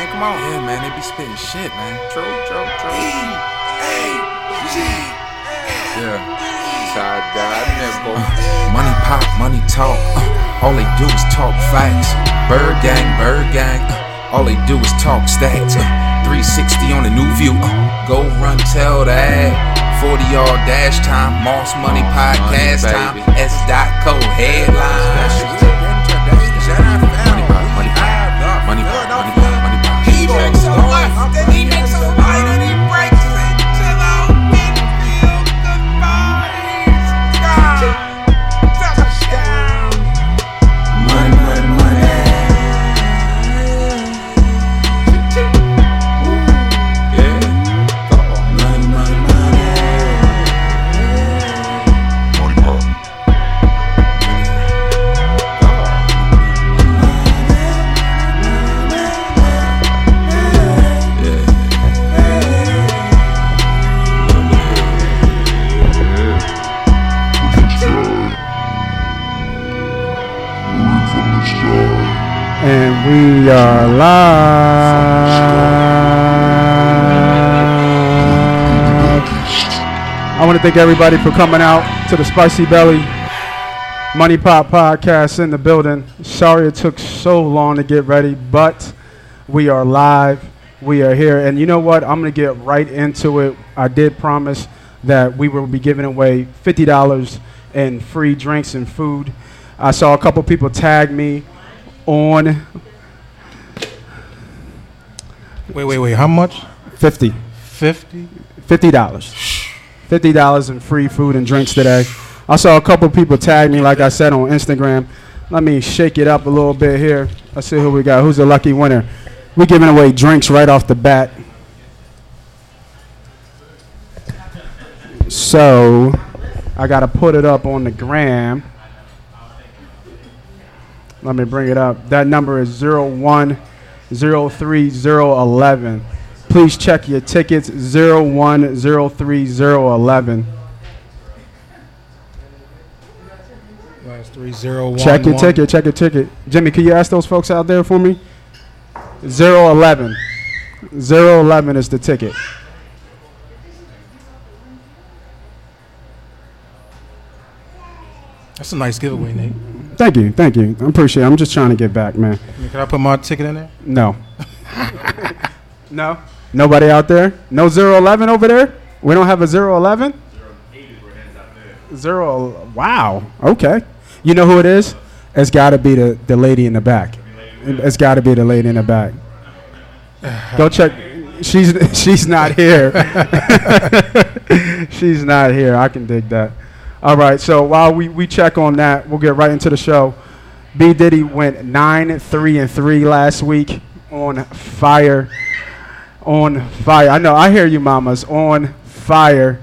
man. Come on. Yeah, man, they be spitting shit, man. True, true, true. Yeah. Side dog, nipple. Money pop, money talk. Uh, all they do is talk facts. Bird gang, bird gang. Uh, all they do is talk stats. Uh, 360 on the new view. Uh, go run, tell that. 40 yard dash time. Moss Money podcast Money, time. baby. S. I want to thank everybody for coming out to the Spicy Belly Money Pop Podcast in the building. Sorry it took so long to get ready, but we are live. We are here. And you know what? I'm going to get right into it. I did promise that we will be giving away $50 in free drinks and food. I saw a couple people tag me on Wait, wait, wait. How much? 50 Fifty. $50. $50 in free food and drinks today. I saw a couple people tag me, like I said, on Instagram. Let me shake it up a little bit here. Let's see who we got. Who's the lucky winner? We're giving away drinks right off the bat. So, I got to put it up on the gram. Let me bring it up. That number is 0103011. Please check your tickets 0103011. Last three zero one. Check your ticket, check your ticket. Jimmy, can you ask those folks out there for me? 011. 011 is the ticket. That's a nice giveaway, Nate. Thank you, thank you. I appreciate it. I'm just trying to get back, man. Can I put my ticket in there? No. no? Nobody out there? No 011 over there? We don't have a 011? Zero. Wow. Okay. You know who it is? It's got to be the, the lady in the back. It's got to be the lady in the back. Go check. She's she's not here. she's not here. I can dig that. All right. So while we, we check on that, we'll get right into the show. B Diddy went nine three and three last week on fire. On fire. I know. I hear you, mamas. On fire.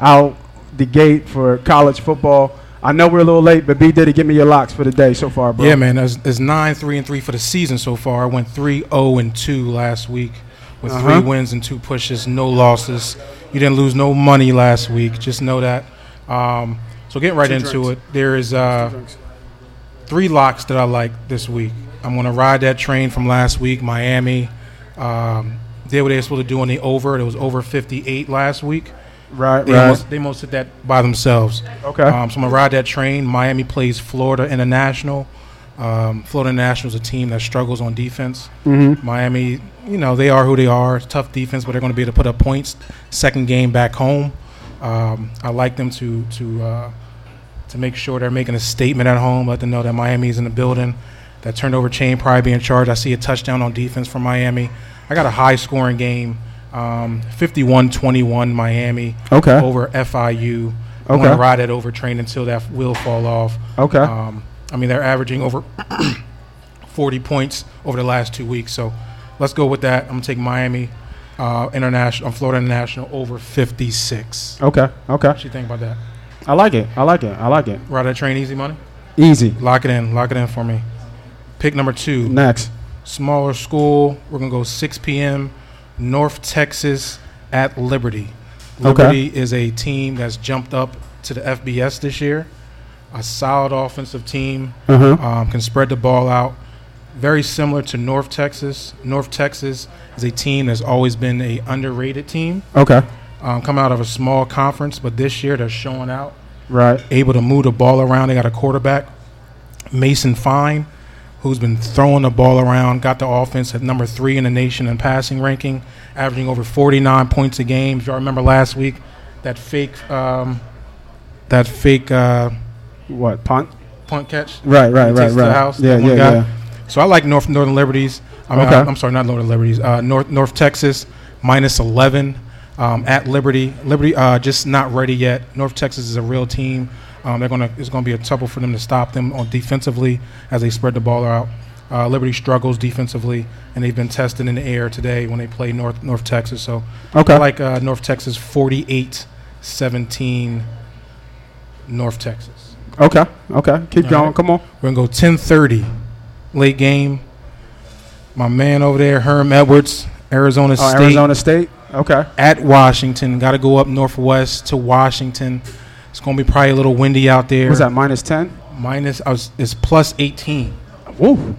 Out the gate for college football. I know we're a little late, but B Diddy, give me your locks for the day so far, bro. Yeah, man. It's, it's nine three and three for the season so far. I went three zero and two last week with Uh-huh. three wins and two pushes, no losses. You didn't lose no money last week. Just know that. Um, so getting right Two into drinks. it, there is uh, three locks that I like this week. I'm going to ride that train from last week. Miami um, did what they were supposed to do on the over. It was over 58 last week. Right, They, right. almost, they almost did that by themselves. Okay. Um, so I'm going to ride that train. Miami plays Florida International. Um, Florida International is a team that struggles on defense. mm-hmm. Miami, you know, they are who they are. It's tough defense, but they're going to be able to put up points. Second game back home. Um, I like them to to uh, to make sure they're making a statement at home. Let them know that Miami's in the building. That turnover chain probably be in charge. I see a touchdown on defense from Miami. I got a high scoring game. Um, 51-21 Miami Okay. over FIU. I'm Okay. going to ride that over train until that will fall off. Okay. Um, I mean, they're averaging over 40 points over the last two weeks. So let's go with that. I'm going to take Miami uh, International, Florida International over 56. okay. Okay. What you think about that? I like it. I like it. I like it. Ride that train easy money? Easy. Lock it in. Lock it in for me. Pick number two. Next. Smaller school. We're to go 6 p.m. North Texas at Liberty. Okay. Liberty is a team that's jumped up to the FBS this year. a solid offensive team. Uh-huh. Um, can spread the ball out. Very similar to North Texas. North Texas is a team that's always been a underrated team. Okay. Um, come out of a small conference, but this year they're showing out. Right. able to move the ball around. They got a quarterback, Mason Fine, who's been throwing the ball around. Got the offense at number three in the nation in passing ranking, averaging over 49 points a game. If y'all remember last week, that fake, um, that fake uh, What punt? punt catch. Right. Right. Right. Right. the house, yeah. Yeah. guy. Yeah. So I like North Northern Liberties. I mean, Okay. I, am sorry, not Northern Liberties. Uh, North North Texas minus 11 um, at Liberty. Liberty uh, just not ready yet. North Texas is a real team. Um, they're gonna it's gonna be a trouble for them to stop them on defensively as they spread the ball out. Uh, Liberty struggles defensively, and they've been tested in the air today when they play North North Texas. So Okay. I like uh, North Texas 48-17 North Texas. okay. Okay. Keep All going. right. Come on. We're gonna go ten thirty, late game. My man over there, Herm Edwards, Arizona Oh, State Arizona State. Okay. at Washington. Got to go up northwest to Washington. It's gonna be probably a little windy out there. Was that minus ten? Minus, I was, it's plus eighteen. Woo.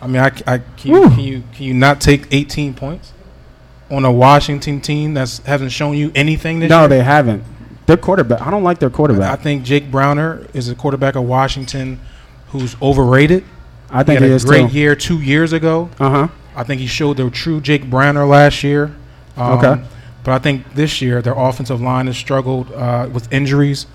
I mean, I, I can, you, can you can you not take eighteen points on a Washington team that's hasn't shown you anything this No, year? they haven't. Their quarterback. I don't like their quarterback. I think Jake Browning is a quarterback of Washington who's overrated. I think he he had is a great too. year two years ago. Uh huh. I think he showed the true Jake Browning last year. Um, Okay. But I think this year their offensive line has struggled uh, with injuries.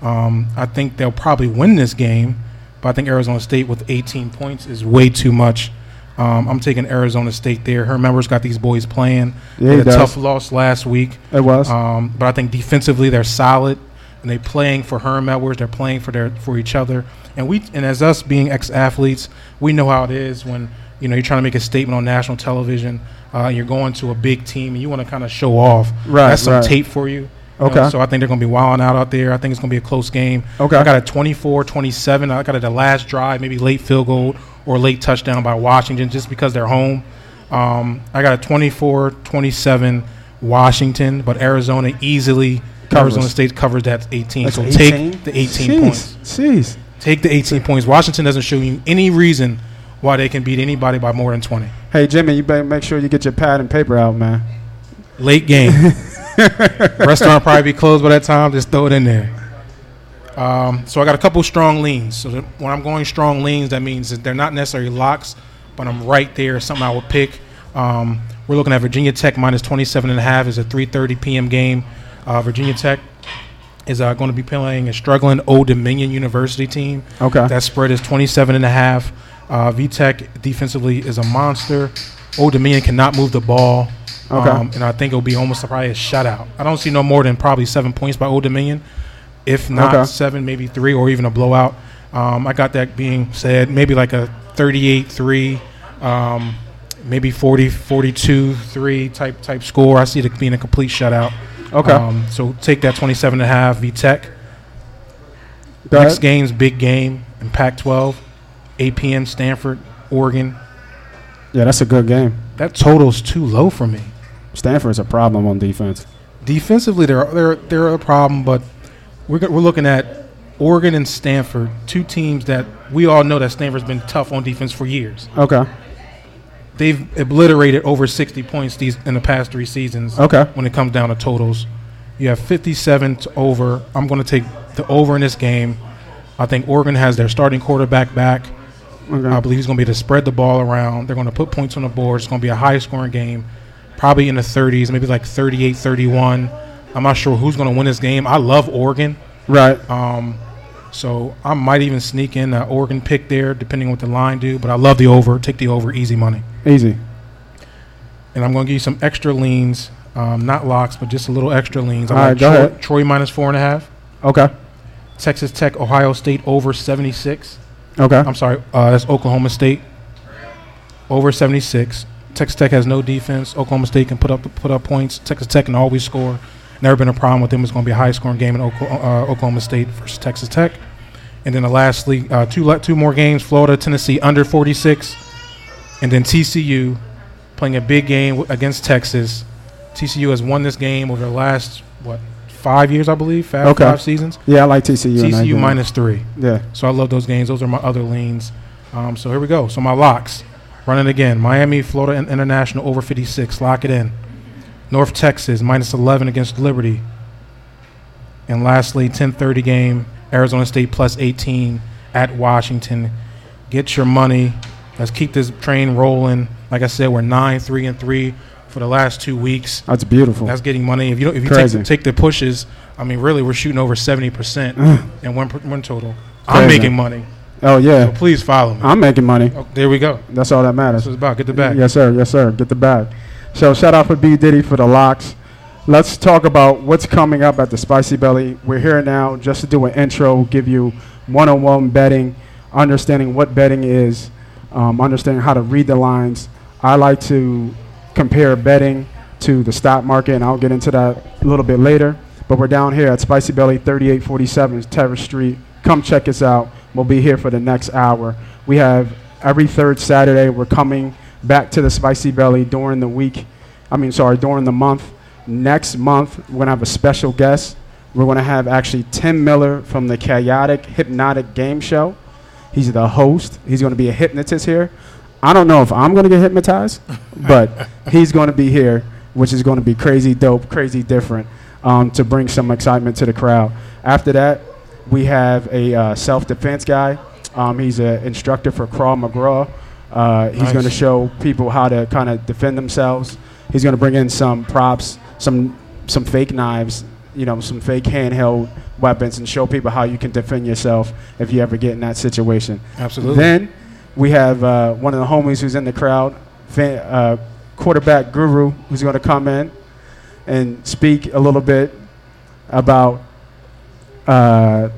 Um, I think they'll probably win this game, but I think Arizona State with 18 points is way too much. Um, I'm taking Arizona State there. Her members got these boys playing. Yeah, They he had a does. tough loss last week. It was. Um, but I think defensively they're solid, and they're playing for Herm Edwards. They're playing for their for each other, and we and as us being ex athletes, we know how it is when you know you're trying to make a statement on national television. Uh, you're going to a big team and you want to kind of show off. Right, That's some right. tape for you. You know, Okay. so I think they're going to be wilding out out there. I think it's going to be a close game. Okay. I got a 24-27. I got it the last drive, maybe late field goal or late touchdown by Washington just because they're home. Um, I got a 24-27 Washington, but Arizona easily Covers. Arizona State covers that 18. That's so 18? take the 18 Jeez. points. Jeez. Take the 18 points. Washington doesn't show you any reason why they can beat anybody by more than 20. Hey Jimmy, you better make sure you get your pad and paper out, man. Late game. Restaurant probably be closed by that time. Just throw it in there. Um, so I got a couple strong leans. So when I'm going strong leans, that means that they're not necessarily locks, but I'm right there. Something I would pick. Um, we're looking at Virginia Tech minus 27 and a half. Is a 3:30 p.m. game. Uh, Virginia Tech is uh, going to be playing a struggling Old Dominion University team. Okay. That spread is 27 and a half. Uh, VTech defensively is a monster. Old Dominion cannot move the ball. Okay. Um, and I think it'll be almost probably a shutout. I don't see no more than probably seven points by Old Dominion. If not Okay. seven, maybe three, or even a blowout. Um, I got that being said, maybe like a 38 3, um, maybe 40 42 3 type type score. I see it being a complete shutout. Okay. Um, so take that 27 and a half VTech. Go Next game's big game in Pac 12, 8 p.m. Stanford, Oregon. Yeah, that's a good game. That total's too low for me. Stanford's a problem on defense. Defensively, they're they're they're a problem, but we're we're looking at Oregon and Stanford, two teams that we all know that Stanford's been tough on defense for years. Okay. They've obliterated over 60 points these in the past three seasons. Okay. When it comes down to totals, you have 57 to over. I'm going to take the over in this game. I think Oregon has their starting quarterback back. Okay. I believe he's going to be able to spread the ball around. They're going to put points on the board. It's going to be a high scoring game, probably in the 30s, maybe like 38 31. I'm not sure who's going to win this game. I love Oregon. right. Um, so I might even sneak in an Oregon pick there, depending on what the line do. But I love the over. Take the over, easy money. Easy. And I'm going to give you some extra leans, um, not locks, but just a little extra leans. I All like right, go Troy, ahead. Troy minus four and a half. Okay. Texas Tech, Ohio State over 76. Okay. I'm sorry, uh, that's Oklahoma State. Over 76. Texas Tech has no defense. Oklahoma State can put up put up points. Texas Tech can always score. Never been a problem with them. It's going to be a high scoring game in Okla- uh, Oklahoma State versus Texas Tech. And then the lastly, uh, two le- two more games: Florida, Tennessee under 46, and then TCU playing a big game w- against Texas. TCU has won this game over the last what five years, I believe. Five, Okay. five seasons. Yeah, I like TCU. TCU minus three. Yeah. So I love those games. Those are my other leans. Um, so here we go. So my locks. Running again. Miami, Florida International over 56. Lock it in. North Texas minus 11 against Liberty. And lastly, 10:30 game. Arizona State plus 18 at Washington. Get your money. Let's keep this train rolling. Like I said, we're nine, three, and three for the last two weeks. That's beautiful. That's getting money. If you don't, if you Crazy. take, take the pushes, I mean, really, we're shooting over seventy percent in one one total. I'm making money. oh So yeah. please follow me. I'm making money. Oh, there we go. That's all that matters. That's about. Get the bag. Yes, sir. Yes, sir. Get the bag. So shout out for B Diddy for the locks. Let's talk about what's coming up at the Spicy Belly. We're here now just to do an intro, give you one-on-one betting, understanding what betting is, um, understanding how to read the lines. I like to compare betting to the stock market, and I'll get into that a little bit later. But we're down here at Spicy Belly, 3847 Terrace Street. Come check us out. We'll be here for the next hour. We have every third Saturday. We're coming back to the Spicy Belly during the week. I mean, sorry, during the month. Next month, we're going to have a special guest. We're going to have actually Tim Miller from the Chaotic Hypnotic Game Show. He's the host. He's going to be a hypnotist here. I don't know if I'm going to get hypnotized, but he's going to be here, which is going to be crazy dope, crazy different um, to bring some excitement to the crowd. After that, we have a uh, self defense guy. Um, he's an instructor for Krav Maga. Uh, he's Nice. going to show people how to kind of defend themselves. He's going to bring in some props, some some fake knives, you know, some fake handheld weapons, and show people how you can defend yourself if you ever get in that situation. Absolutely. Then we have uh, one of the homies who's in the crowd, uh, quarterback guru, who's going to come in and speak a little bit about uh,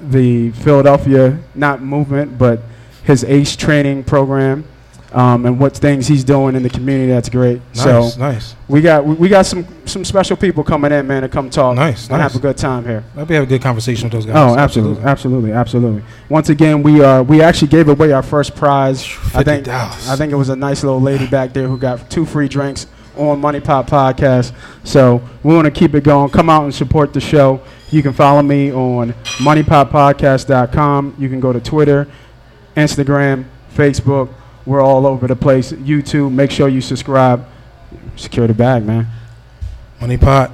the Philadelphia, not movement, but his ACE training program um, and what things he's doing in the community. That's great. nice, So nice. we got we, we got some some special people coming in, man, to come talk Nice, and nice. have a good time here. I'll be have a good conversation with those guys. Oh, absolutely, absolutely, absolutely. Once again, we uh, we actually gave away our first prize. I think I think it was a nice little lady back there who got two free drinks on Money Pop Podcast. So we want to keep it going. Come out and support the show. You can follow me on moneypoppodcast.com. You can go to Twitter, Instagram, Facebook. We're all over the place. YouTube. Make sure you subscribe. Secure the bag, man. Money pot.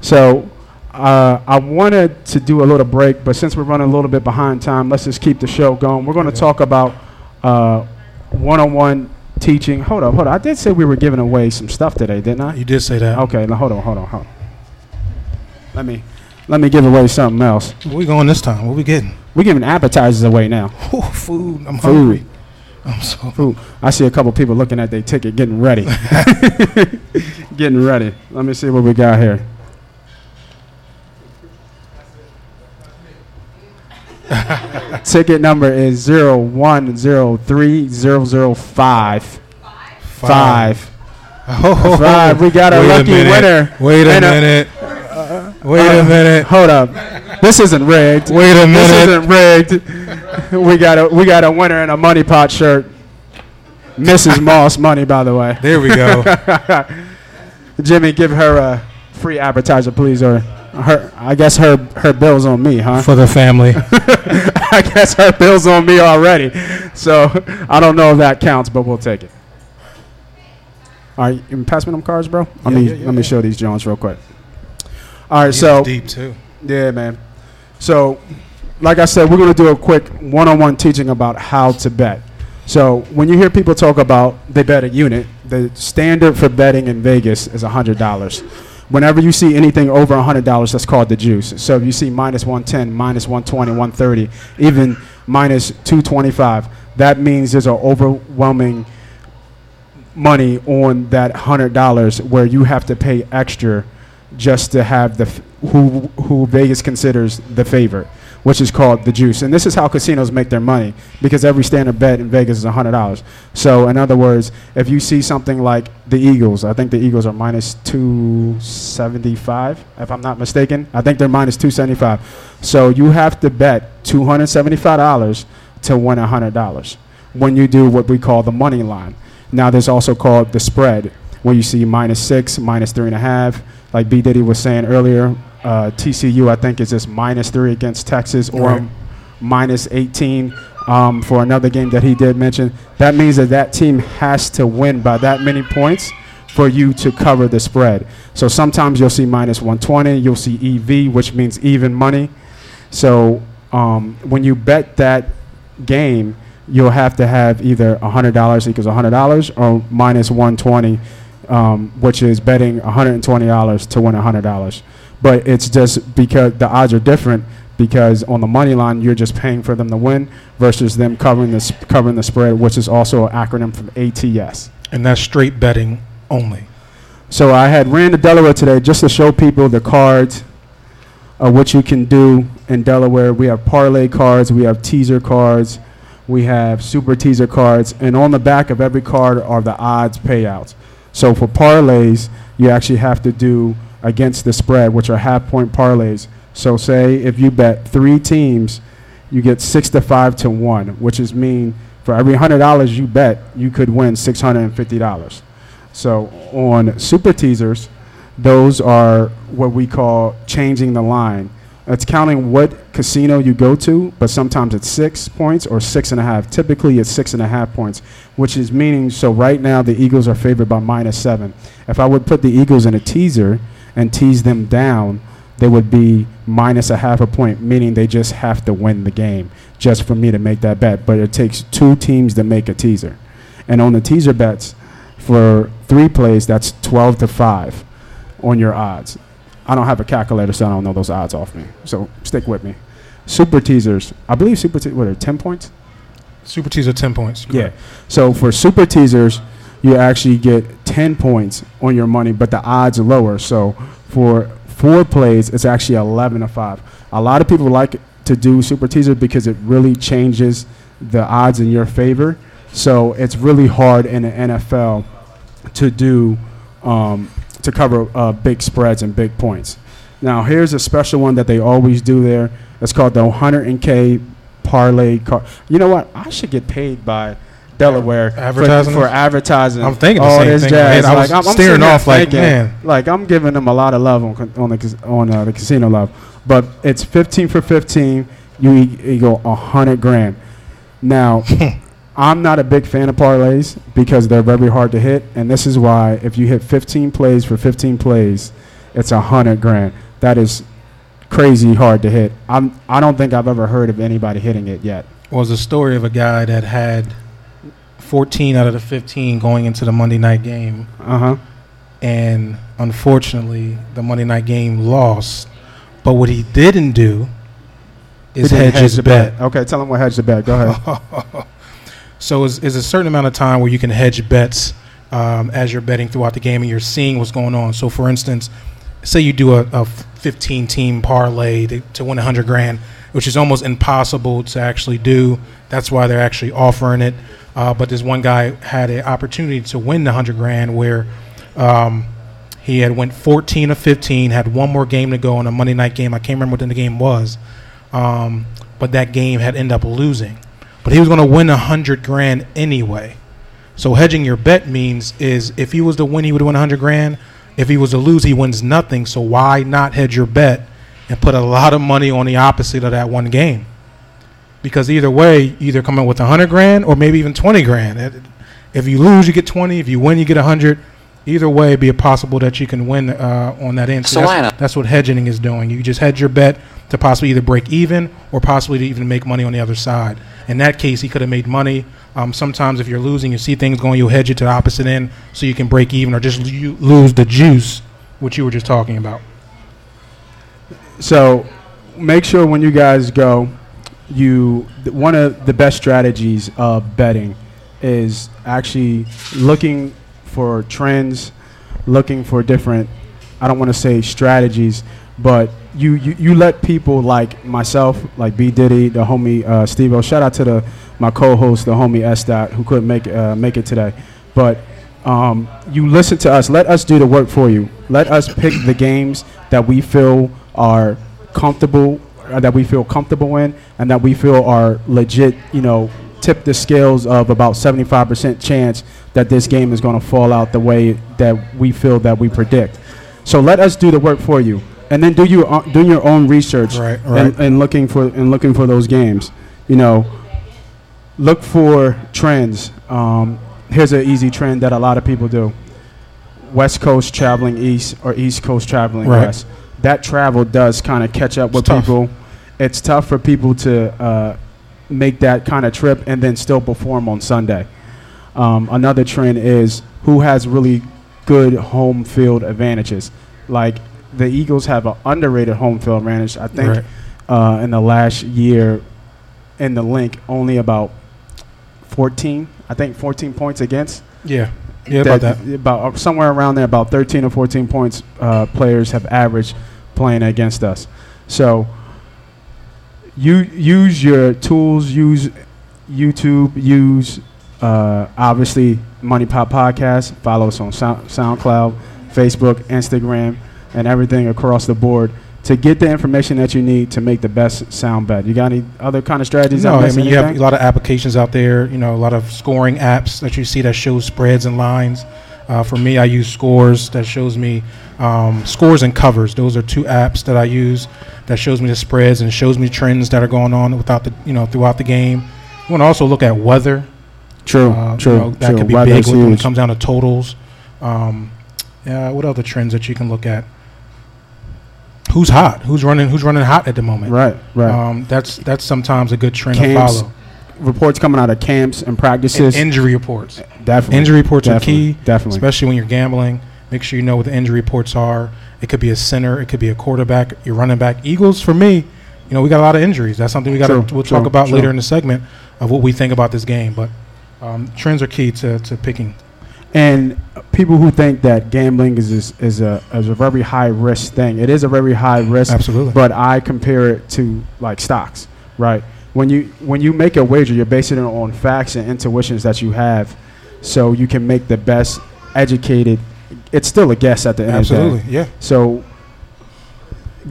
So uh, I wanted to do a little break, but since we're running a little bit behind time, let's just keep the show going. We're going to Okay. talk about uh, one-on-one teaching. Hold up, hold on. I did say we were giving away some stuff today, didn't I? You did say that. Okay, now hold on, hold on, hold on. Let me let me give away something else. Where we going this time? What we getting? We're giving appetizers away now. Ooh, food. I'm Food. hungry. I'm so. Food. I see a couple people looking at their ticket, getting ready. getting ready. Let me see what we got here. ticket number is zero one zero three zero zero five five Oh, five. We got a lucky minute. winner. Wait a- minute. Wait a Uh, minute. Hold up. This isn't rigged. Wait a minute. This isn't rigged. we got a we got a winner in a money pot shirt. Mrs. Moss money, by the way. There we go. Jimmy, give her a free advertiser, please, or her. I guess her her bill's on me, huh? For the family. I guess her bill's on me already. So I don't know if that counts, but we'll take it. All right, you can pass me them cards, bro. Let Yeah, me yeah, yeah, let me show these Jones real quick. All right, so deep too. yeah, man. So, like I said, we're going to do a quick one-on-one teaching about how to bet. So, when you hear people talk about they bet a unit, the standard for betting in Vegas is $100. Whenever you see anything over $100, that's called the juice. So, if you see minus 110, minus 120, 130, even minus 225, that means there's an overwhelming money on that $100 where you have to pay extra just to have the f- who who Vegas considers the favorite, which is called the juice. And this is how casinos make their money because every standard bet in Vegas is hundred dollars. So in other words, if you see something like the Eagles, I think the Eagles are minus two seventy five, if I'm not mistaken. I think they're minus two seventy five. So you have to bet two hundred seventy five dollars to win hundred dollars when you do what we call the money line. Now there's also called the spread, where you see minus six, minus three and a half, like B Diddy was saying earlier, uh, TCU I think is just minus three against Texas or Right. minus 18 um, for another game that he did mention. That means that that team has to win by that many points for you to cover the spread. So sometimes you'll see minus 120, you'll see EV, which means even money. So um, when you bet that game, you'll have to have either $100 equals $100 or minus 120, um, which is betting $120 to win $100. But it's just because the odds are different because on the money line you're just paying for them to win versus them covering the s- covering the spread, which is also an acronym from ATS. And that's straight betting only. So I had ran to Delaware today just to show people the cards of what you can do in Delaware. We have parlay cards, we have teaser cards, we have super teaser cards, and on the back of every card are the odds payouts. So for parlays, you actually have to do against the spread, which are half point parlays. So say if you bet three teams, you get six to five to one, which is mean for every hundred dollars you bet, you could win six hundred and fifty dollars. So on super teasers, those are what we call changing the line. It's counting what casino you go to, but sometimes it's six points or six and a half. Typically, it's six and a half points, which is meaning so right now the Eagles are favored by minus seven. If I would put the Eagles in a teaser and tease them down, they would be minus a half a point, meaning they just have to win the game just for me to make that bet. But it takes two teams to make a teaser. And on the teaser bets, for three plays, that's 12 to 5 on your odds. I don't have a calculator, so I don't know those odds off me. So stick with me. Super teasers, I believe super te- what are 10 points? Super teaser, 10 points. Yeah. So for super teasers, you actually get 10 points on your money, but the odds are lower. So for four plays, it's actually 11 to 5. A lot of people like to do super teaser because it really changes the odds in your favor. So it's really hard in the NFL to do um, to cover uh, big spreads and big points. Now here's a special one that they always do there. It's called the 100k parlay card. You know what? I should get paid by Delaware for- Advertising for, us? advertising. I'm thinking the all same this thing. jazz. Man, I was Like, I'm, I'm staring off like, thinking, man. like I'm giving them a lot of love on on the on uh, the casino love, but it's 15 for 15. You, you go 100 grand. Now, I'm not a big fan of parlays because they're very hard to hit, and this is why if you hit 15 plays for 15 plays, it's a hundred grand. That is crazy hard to hit. I'm I don't think I've ever heard of anybody hitting it yet. was a story of a guy that had 14 out of the 15 going into the Monday night game, Uh huh. and unfortunately, the Monday night game lost. But what he didn't do is hedge his bet. Okay, tell him what hedge the bet. Go ahead. So is is a certain amount of time where you can hedge bets um, as you're betting throughout the game and you're seeing what's going on. So for instance, say you do a, a 15 team parlay to, to win 100 grand, which is almost impossible to actually do. That's why they're actually offering it. Uh, but this one guy had an opportunity to win the 100 grand where um, he had went 14 of 15, had one more game to go on a Monday night game. I can't remember what the game was, um, but that game had ended up losing. But he was going to win a hundred grand anyway. So hedging your bet means is if he was to win, he would win a hundred grand. If he was to lose, he wins nothing. So why not hedge your bet and put a lot of money on the opposite of that one game? Because either way, either come in with a hundred grand or maybe even twenty grand. If you lose, you get twenty. If you win, you get a hundred. Either way, it'd be a possible that you can win uh, on that end. So that's, that's what hedging is doing. You just hedge your bet to possibly either break even or possibly to even make money on the other side. In that case, he could have made money. Um, sometimes if you're losing, you see things going, you'll hedge it to the opposite end so you can break even or just lo- lose the juice, which you were just talking about. So make sure when you guys go, you th- one of the best strategies of betting is actually looking for trends, looking for different. I don't want to say strategies, but you, you you let people like myself, like B Diddy, the homie uh, Steve. Shout out to the my co-host, the homie S Dot, who couldn't make uh, make it today, but. Um, you listen to us. Let us do the work for you. Let us pick the games that we feel are comfortable, uh, that we feel comfortable in, and that we feel are legit. You know, tip the scales of about 75% chance that this game is going to fall out the way that we feel that we predict. So let us do the work for you, and then do your o- do your own research Right, and, right. and looking for and looking for those games. You know, look for trends. Um, here's an easy trend that a lot of people do: West Coast traveling east or East Coast traveling Right. west. That travel does kind of catch up with tough. people. It's tough for people to uh, make that kind of trip and then still perform on Sunday. Um, another trend is who has really good home field advantages. Like the Eagles have an underrated home field advantage. I think Right. uh, in the last year in the link, only about 14, I think 14 points against. Yeah. Yeah, about that. About uh, somewhere around there, about 13 or 14 points uh, players have averaged playing against us. So you use your tools, use YouTube, use uh, obviously Money Pop Podcast. Follow us on Sound, SoundCloud, Facebook, Instagram, and everything across the board to get the information that you need to make the best sound bet. You got any other kind of strategies? No, I mean you have a lot of applications out there. You know, a lot of scoring apps that you see that show spreads and lines. Uh, for me, I use Scores that shows me um, scores and covers. Those are two apps that I use that shows me the spreads and shows me trends that are going on without the you know throughout the game. You want to also look at weather. True, Uh, you true, know, that true. could be Weather's big when it comes down to totals. Um, yeah, what other trends that you can look at? Who's hot? Who's running? Who's running hot at the moment? Right, right. Um, that's that's sometimes a good trend Camps, to follow. Reports coming out of camps and And practices. injury reports. definitely. Injury reports are key, Definitely. especially when you're gambling. Make sure you know what the injury reports are. It could be a center, it could be a quarterback, your running back. Eagles, for me, you know, we got a lot of injuries. That's something we got to we'll true, talk about true. later in the segment of what we think about this game. But um, trends are key to, to picking. And people who think that gambling is is, is a is a very high risk thing. It is a very high risk, Absolutely. but I compare it to like stocks, right? When you when you make a wager, you're basing it on facts and intuitions that you have, so you can make the best educated. It's still a guess at the end of the day. Absolutely, yeah. So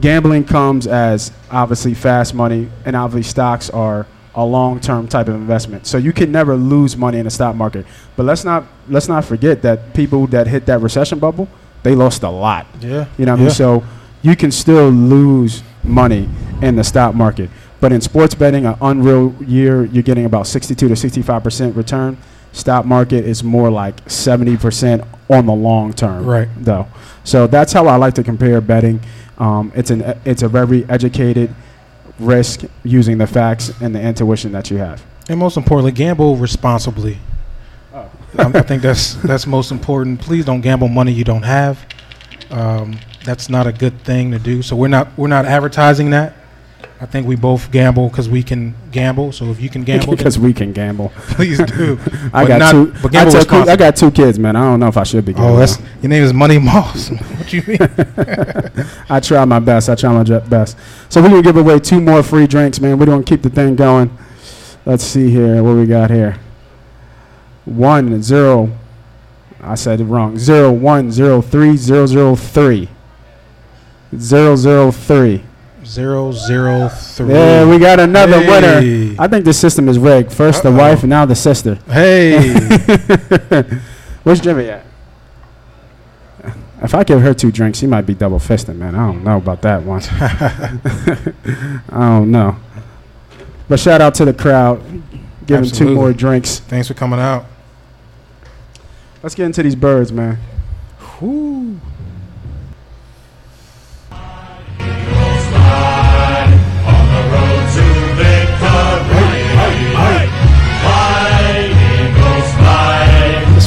gambling comes as obviously fast money, and obviously stocks are a long-term type of investment. So you can never lose money in the stock market. But let's not let's not forget that people that hit that recession bubble, they lost a lot. Yeah. You know what I yeah. mean? So you can still lose money in the stock market. But in sports betting, an unreal year, you're getting about 62 to 65 percent return. Stock market is more like 70 percent on the long term, Right. Though, so that's how I like to compare betting. Um, it's an it's a very educated risk using the facts and the intuition that you have. And most importantly, gamble responsibly. Oh. I, I think that's that's most important. Please don't gamble money you don't have. Um, that's not a good thing to do. So we're not we're not advertising that. I think we both gamble because we can gamble. So if you can gamble, because we can gamble. please do. I But got not- two. but I, tell- I got two kids, man. I don't know if I should be. Oh, that's your name is Money Moss. what you mean? I try my best. I try my best. So we're gonna give away two more free drinks, man. We're gonna keep the thing going. Let's see here. What we got here? One zero. I said it wrong. Zero one zero three zero zero three. Zero zero three. Zero zero three. Yeah, we got another Hey. winner. I think the system is rigged. First the Uh-oh. wife, and now the sister. Hey, Where's Jimmy at? If I give her two drinks, she might be double fisting, man. I don't know about that one. I don't know. But shout out to the crowd, Give giving two more drinks. thanks for coming out. Let's get into these birds, man. Whew.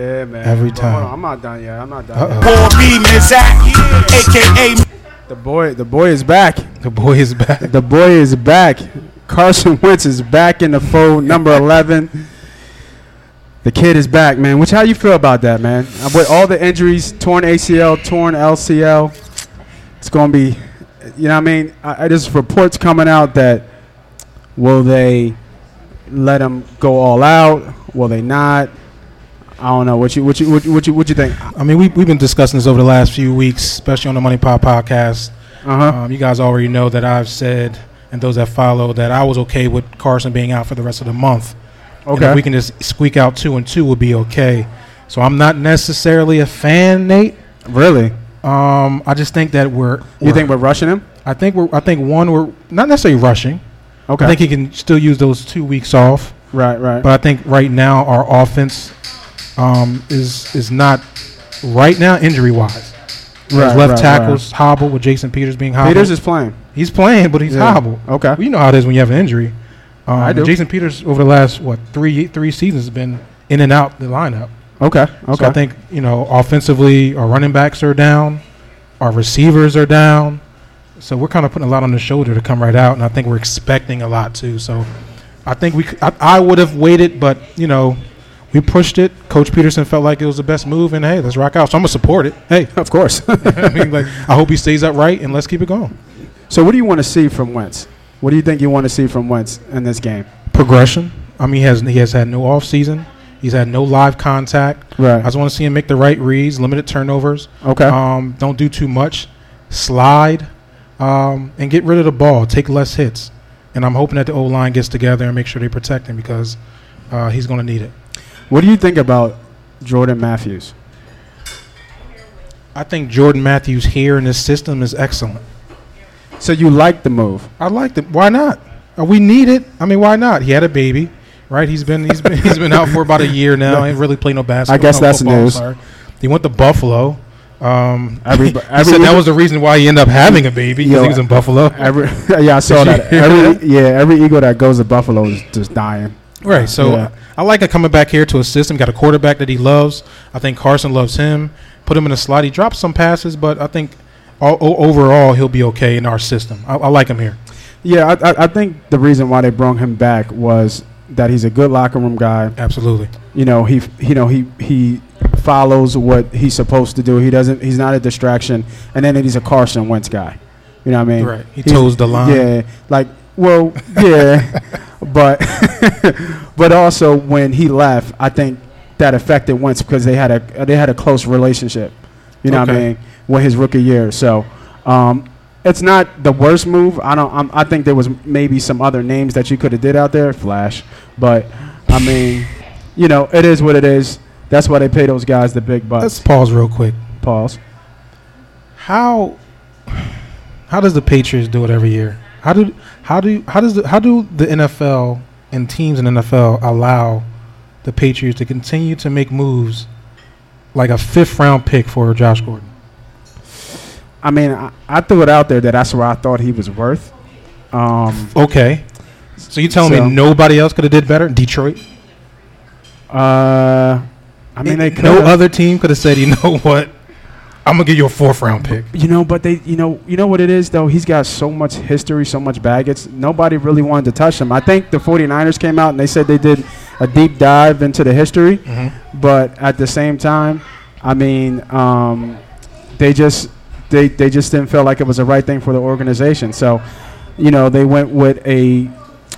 yeah, man. Every But hold time. on, I'm not done yet. I'm not done. Uh-oh. Yet. For me, Miss aka The boy, the boy is back. The boy is back. The boy is back. Carson Wentz is back in the fold, number 11. The kid is back, man. Which how you feel about that, man? Uh, With all the injuries, torn ACL, torn LCL, it's gonna be you know, what I mean, I, I, there's reports coming out that will they let him go all out? Will they not? I don't know. What you what you what you what you, what you think? I mean, we we've been discussing this over the last few weeks, especially on the Money Pop podcast. Uh huh. Um, you guys already know that I've said, and those that follow, that I was okay with Carson being out for the rest of the month. Okay. if we can just squeak out two and two, would be okay. So I'm not necessarily a fan, Nate. really? Um, I just think that we're. You we're- think we're rushing him? I think we're. I think one, we're not necessarily rushing. Okay. I think he can still use those two weeks off. right. Right. But I think right now our offense um, is is not right now injury wise. right. left right, tackles hobble with Jason Peters being Right. hobbled. Peters is playing. he's playing, but he's Yeah. hobbled. Okay. Well, you know how it is when you have an injury. Um, I do. Jason Peters over the last what three three seasons has been in and out the lineup. Okay. Okay. So I think you know offensively our running backs are down, our receivers are down. So we're kind of putting a lot on the shoulder to come right out, and I think we're expecting a lot too. So I think we c- I, I would have waited, but you know we pushed it. Coach Pederson felt like it was the best move, and hey, let's rock out. So I'm gonna support it. Hey, of course. I mean, like I hope he stays upright, and let's keep it going. so what do you want to see from Wentz? What do you think you want to see from Wentz in this game? Progression. I mean, he has he has had no off season. He's had no live contact. Right. I just want to see him make the right reads, limited turnovers. Okay. Um, don't do too much. Slide um, and get rid of the ball. Take less hits. And I'm hoping that the O line gets together and make sure they protect him because uh, he's going to need it. What do you think about Jordan Matthews? I think Jordan Matthews here in this system is excellent. So you like the move? I like it. Why not? Uh, we need it. I mean, why not? He had a baby, right? He's been he's been he's been out for about a year now. Ain't really played no basketball. I guess no that's football, news. sorry. He went to Buffalo. Um, Every- every- said that was the reason why he ended up having a baby because he was in Buffalo. Every yeah, I saw that. Every yeah, every eagle that goes to Buffalo is just dying. Right. So Yeah. I like it coming back here to assist him. Got a quarterback that he loves. I think Carson loves him. Put him in a slot. He drops some passes, but I think all, o- overall he'll be okay in our system. I, I like him here. Yeah, I, I, I think the reason why they brought him back was that he's a good locker room guy. Absolutely. You know, he you know he he follows what he's supposed to do. He doesn't. He's not a distraction. And then he's a Carson Wentz guy. You know what I mean? Right. He He's- toes the line. Yeah, like well, yeah, but but also when he left, I think that affected Wentz because they had a they had a close relationship. You know what I mean? With his rookie year, so um, it's not the worst move. I don't. I'm, I think there was maybe some other names that you could have did out there, Flash, but I mean, you know, it is what it is. That's why they pay those guys the big bucks. Let's pause real quick. Pause. How how does the Patriots do it every year? How do how do how does the, how do the NFL and teams in NFL allow the Patriots to continue to make moves like a fifth round pick for Josh Gordon? I mean, I, I threw it out there that that's where I thought he was worth. Um, Okay. So you're telling So- me nobody else could have did better? Detroit? Uh, I mean, they could. no other team could have said, you know what? I'm gonna give you a fourth round pick. You know, but they, you know, you know what it is though. He's got so much history, so much baggage. Nobody really wanted to touch him. I think the 49ers came out and they said they did a deep dive into the history, Mm-hmm. but at the same time, I mean, um, they just they they just didn't feel like it was the right thing for the organization. So, you know, they went with a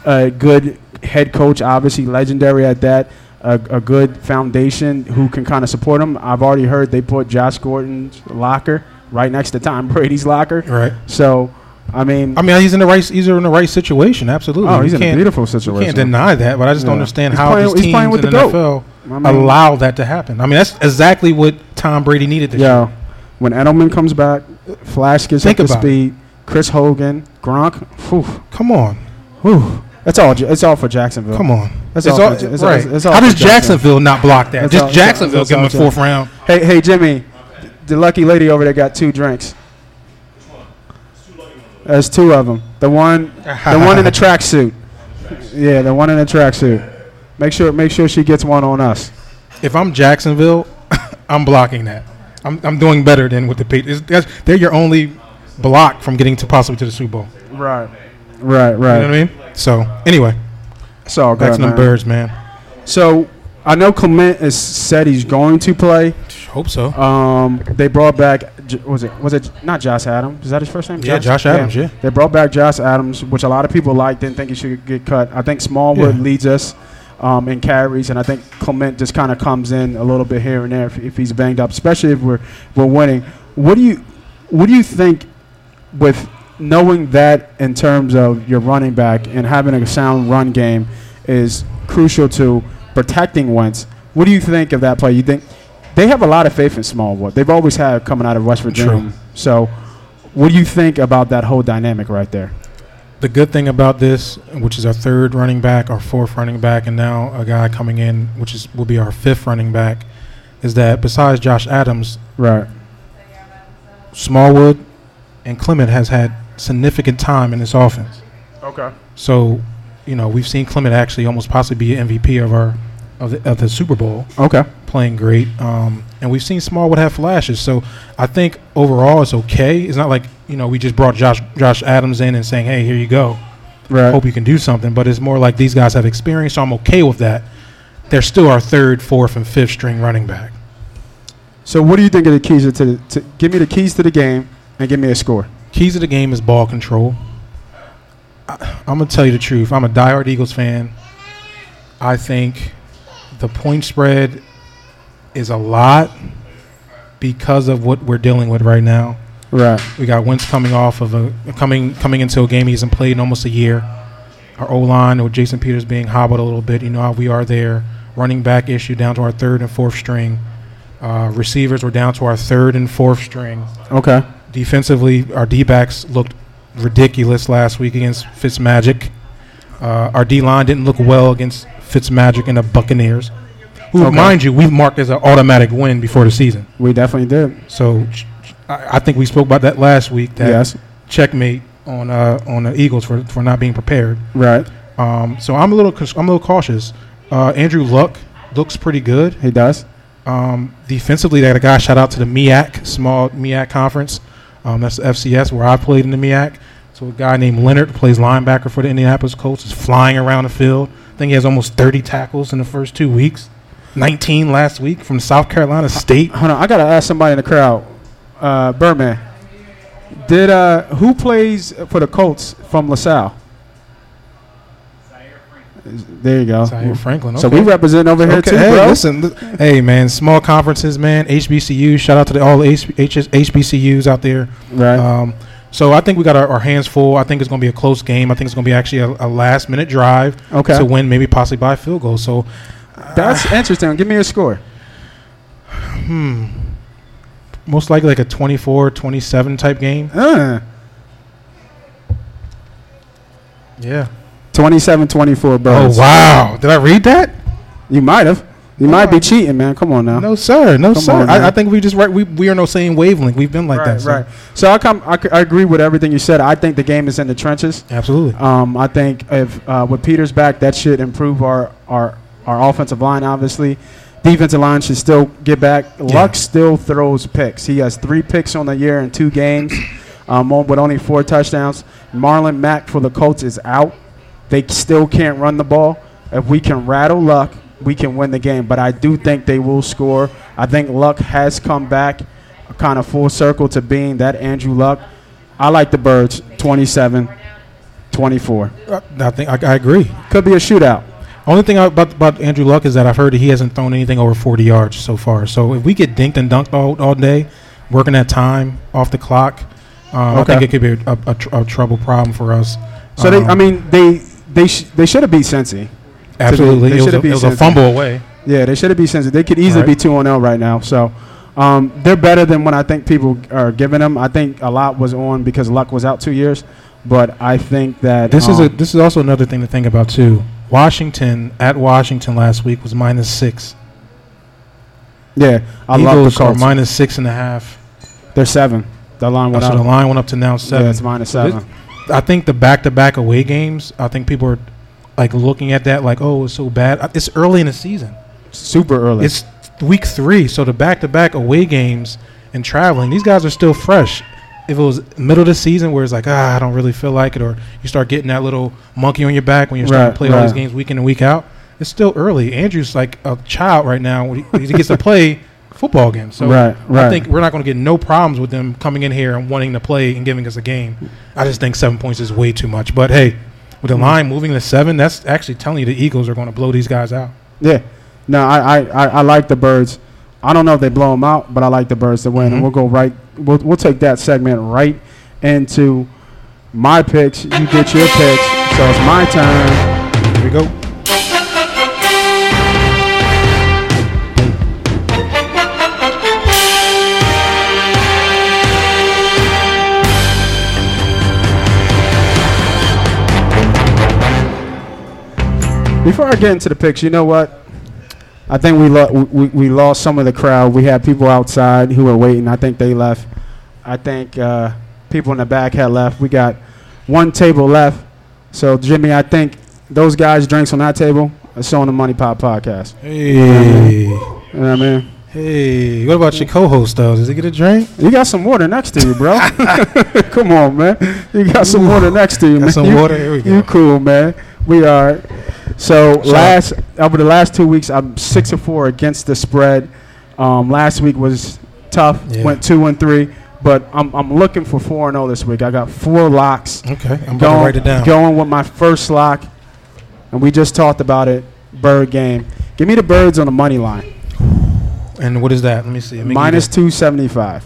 a good head coach, obviously legendary at that. A, a good foundation who can kind of support him. I've already heard they put Josh Gordon's locker right next to Tom Brady's locker. Right. So, I mean, I mean, he's in the right. He's in the right situation. Absolutely. oh, You he's in a beautiful You situation. can't deny that, but I just don't understand He's how playing- these he's teams playing with in the the. NFL I mean, allow that to happen. I mean, that's exactly what Tom Brady needed this Yo, year. when Edelman comes back, Flash gets Think up to about it. speed. Chris Hogan, Gronk, whew, Come on, whew. That's all. It's all for Jacksonville. come on. That's It's all all, for- it's- right. it's- it's all how does Jacksonville. Jacksonville not block that? That's Just all- Jacksonville that's give him a fourth round. Hey, hey, Jimmy, the lucky lady over there got two drinks. There's two of them. The one, the one in the tracksuit. Yeah, the one in the tracksuit. Make sure, make sure she gets one on us. If I'm Jacksonville, I'm blocking that. I'm, I'm doing better than with the Patriots. That's- They're your only block from getting to possibly to the Super Bowl. Right, right, right. You know what I mean? So anyway, So back good, to them man. birds, man. So I know Clement has said he's going to play. Hope so. Um, they brought back was it was it not Josh Adams? Is that his first name? Yeah, Josh Adams, yeah. They brought back Josh Adams, which a lot of people liked. Didn't think he should get cut. I think Smallwood Yeah. leads us um, in carries, and I think Clement just kind of comes in a little bit here and there if, if he's banged up, especially if we're we're winning. What do you what do you think with knowing that in terms of your running back and having a sound run game is crucial to protecting Wentz? What do you think of that play? You think they have a lot of faith in Smallwood. They've always had coming out of West Virginia. True. So, what do you think about that whole dynamic right there? The good thing about this, which is our third running back, our fourth running back, and now a guy coming in, which is will be our fifth running back, is that besides Josh Adams, Right. Smallwood and Clement has had significant time in this offense. Okay. So, you know, we've seen Clement actually almost possibly be MVP of our of the, of the Super Bowl, Okay. playing great. Um, and we've seen Smallwood have flashes. So I think overall it's okay. It's not like you know we just brought Josh Josh Adams in and saying, hey, here you go. Right. Hope you can do something. But it's more like these guys have experience, so I'm okay with that. They're still our third, fourth, and fifth string running back. So, what do you think of the keys to, the, to give me the keys to the game and give me a score? Keys of the game is ball control. I, I'm gonna tell you the truth. I'm a diehard Eagles fan. I think the point spread is a lot because of what we're dealing with right now. Right. We got Wentz coming off of a coming coming into a game he hasn't played in almost a year. Our O line with Jason Peters being hobbled a little bit. You know how we are there. Running back issue down to our third and fourth string. Uh, receivers were down to our third and fourth string. Okay. Defensively, our D backs looked ridiculous last week against Fitzmagic. Uh, our D line didn't look well against Fitzmagic and the Buccaneers, who, Okay. mind you, we've marked as an automatic win before the season. We definitely did. So I, I think we spoke about that last week. That yes. checkmate on uh, on the Eagles for, for not being prepared. Right. Um, so I'm a little I'm a little cautious. Uh, Andrew Luck looks pretty good. He does. Um, defensively, a guy. Shout out to the MEAC small MEAC conference. Um, that's the FCS where I played in the MEAC. So a guy named Leonard plays linebacker for the Indianapolis Colts is flying around the field. I think he has almost 30 tackles in the first two weeks. 19 last week from South Carolina State. Hold on. I gotta ask somebody in the crowd. Uh, Birdman. Did uh, who plays for the Colts from LaSalle? There you go. Franklin. So we represent over here Okay, too, hey, bro. listen, li- hey man, small conferences, man. HBCU, shout out to the, all the H, H, HBCUs out there. Right. Um, so I think we got our, our hands full. I think it's going to be a close game. I think it's going to be actually a, a last minute drive okay. to win, maybe possibly by a field goal. So, That's interesting. Give me a score. hmm, most likely like a 24-27 type game. Uh, Yeah. 27-24 Oh wow! Did I read that? You might have. You might be cheating, man. Come on now. No sir, no Come sir. on. I, I think we just right. We we are no same wavelength. We've been like right, that. so- right. So I come. I, c- I agree with everything you said. I think the game is in the trenches. Absolutely. Um, I think if uh, with Peters back, that should improve our our our offensive line. Obviously, defensive line should still get back. Luck still throws picks. He has three picks on the year in two games, um, on- with only four touchdowns. Marlon Mack for the Colts is out. They still can't run the ball. If we can rattle Luck, we can win the game. But I do think they will score. I think Luck has come back, kind of full circle to being that Andrew Luck. I like the Birds, 27 24. Uh, I think I, I agree. Could be a shootout. Only thing about about Andrew Luck is that I've heard that he hasn't thrown anything over 40 yards so far. So if we get dinked and dunked all, all day, working that time off the clock, um, I think it could be a, a, tr- a trouble problem for us. So they, Um, I mean, they they sh- they should have beat Cincy. absolutely, they it was, a, it was a fumble away. Yeah, they should have beat Cincy. They could easily Right. be two on zero right now. So um, they're better than what I think people are giving them. I think a lot was on because Luck was out two years, but I think that This is a um, this is also another thing to think about too. Washington at Washington last week was minus six. yeah. I love Eagles the are Colts. minus six and a half. They're seven. The line Oh, went so up. the line went up to now seven. Yeah, it's minus So seven. I think the back-to-back away games. I think people are like looking at that like, oh, it's so bad. It's early in the season. Super early. It's week three, so the back-to-back away games and traveling. These guys are still fresh. If it was middle of the season where it's like, ah, I don't really feel like it, or you start getting that little monkey on your back when you're starting Right, to play all these games week in and week out, it's still early. Andrew's like a child right now. When he, he gets to play football game. So Right, right. I think we're not going to get no problems with them coming in here and wanting to play and giving us a game. I just think seven points is way too much. But hey, with the line moving to seven, that's actually telling you the Eagles are going to blow these guys out. Yeah. No, I, I, I, like the birds. I don't know if they blow them out, but I like the birds to win. Mhm. And we'll go right. We'll, we'll take that segment right into my picks. You get your picks. So it's my turn. Here we go. Before I get into the picks, you know what? I think we, lo- we we lost some of the crowd. We had people outside who were waiting. I think they left. I think uh, people in the back had left. We got one table left. So Jimmy, I think those guys' drinks on that table are showing the Money Pop podcast. Hey, You know what I mean? hey. What about your co-host though? Does he get a drink? You got some water next to you, bro. Come on, man. You got some water next to you, man. Some You- water. Here we You cool, man. We are. So last over the last two weeks, I'm six or four against the spread. Um, last week was tough. Yeah. Went two and three, but I'm I'm looking for four and zero this week. I got four locks. Okay, I'm about Going, to write it down. going with my first lock, and we just talked about it. Bird game. Give me the birds on the money line. And what is that? Let me see. Let me two seventy five.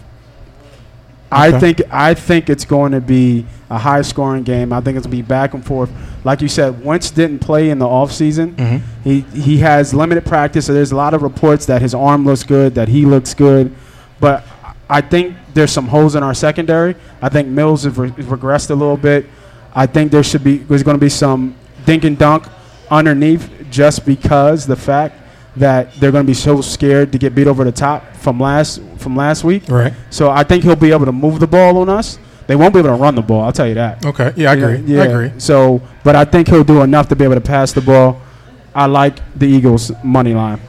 I think I think it's going to be a high scoring game. I think it's going to be back and forth. Like you said, Wentz didn't play in the offseason. Mhm. He he has limited practice, so there's a lot of reports that his arm looks good, that he looks good, but I think there's some holes in our secondary. I think Mills has re- regressed a little bit. I think there should be there's going to be some dink and dunk underneath, just because the fact that they're going to be so scared to get beat over the top from last from last week. Right. So I think he'll be able to move the ball on us. They won't be able to run the ball. I'll tell you that. Okay. Yeah, I agree. Yeah, I agree. So, but I think he'll do enough to be able to pass the ball. I like the Eagles money line.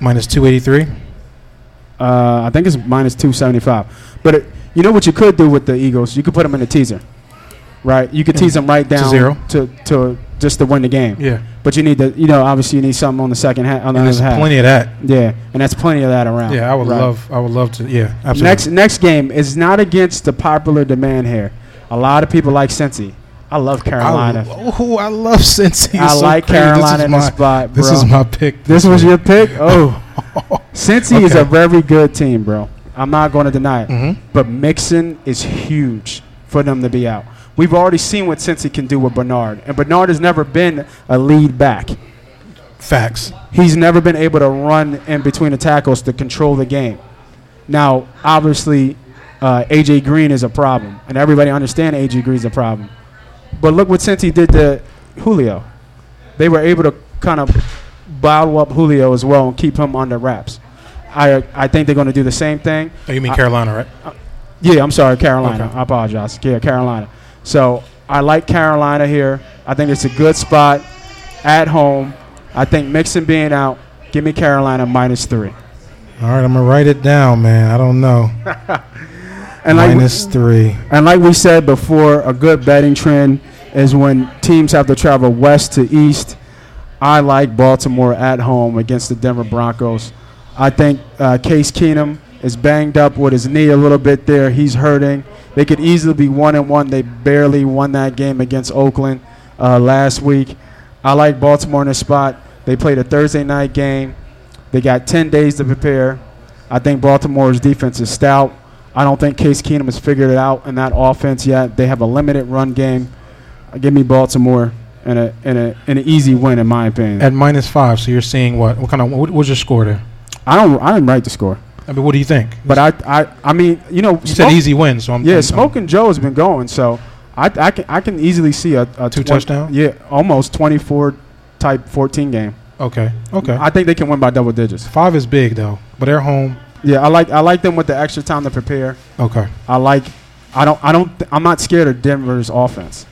Minus two eighty three. Uh, I think it's minus two seventy five. But it, you know what you could do with the Eagles? You could put them in a teaser, right? You could tease them right down to zero. to to just to win the game. Yeah. But you need to, you know, obviously you need something on the second half. On the And there's half. plenty of that. Yeah, and that's plenty of that around. Yeah, I would Right. love. I would love to. Yeah, absolutely. Next next game is not against the popular demand here. A lot of people like Cincy. I love Carolina. I, oh, I love Cincy. I, so like crazy. This is Carolina in my- this spot, bro. This is my pick. This was your pick? Oh. Cincy is a very good team, bro. I'm not going to deny it. hmm But Mixon is huge for them to be out. We've already seen what Cincy can do with Bernard. And Bernard has never been a lead back. Facts. He's never been able to run in between the tackles to control the game. Now, obviously, uh, AJ Green is a problem, and everybody understands AJ Green is a problem. But look what Cincy did to Julio. They were able to kind of bottle up Julio as well and keep him under wraps. I I think they're going to do the same thing. Oh, you mean I- Carolina, right? Yeah, I'm sorry, Carolina. Okay. I apologize. Yeah, Carolina. So I like Carolina here. I think it's a good spot at home. I think Mixon being out, give me Carolina minus three. All right, I'm gonna write it down, man. I don't know. And like, Minus three. and like we said before, a good betting trend is when teams have to travel west to east. I like Baltimore at home against the Denver Broncos. I think uh, Case Keenum is banged up with his knee a little bit there. He's hurting. They could easily be one and one. They barely won that game against Oakland uh, last week. I like Baltimore in this spot. They played a Thursday night game. They got 10 days to prepare. I think Baltimore's defense is stout. I don't think Case Keenum has figured it out in that offense yet. They have a limited run game. Give me Baltimore in a in a in an easy win, in my opinion. At minus five, so you're seeing what? What kind of? What, was your score there? I don't I didn't write the score, I mean, what do you think? but I I I mean you know you said easy win, so I'm Yeah, I'm- Smoking Joe has been going, so I I can I can easily see a, a Two touchdown? Yeah, almost 24 type 14 game. Okay. Okay. I think they can win by double digits. Five is big though, but they're home. Yeah, I like I like them with the extra time to prepare. Okay. I like I don't I don't I'm not scared of Denver's offense.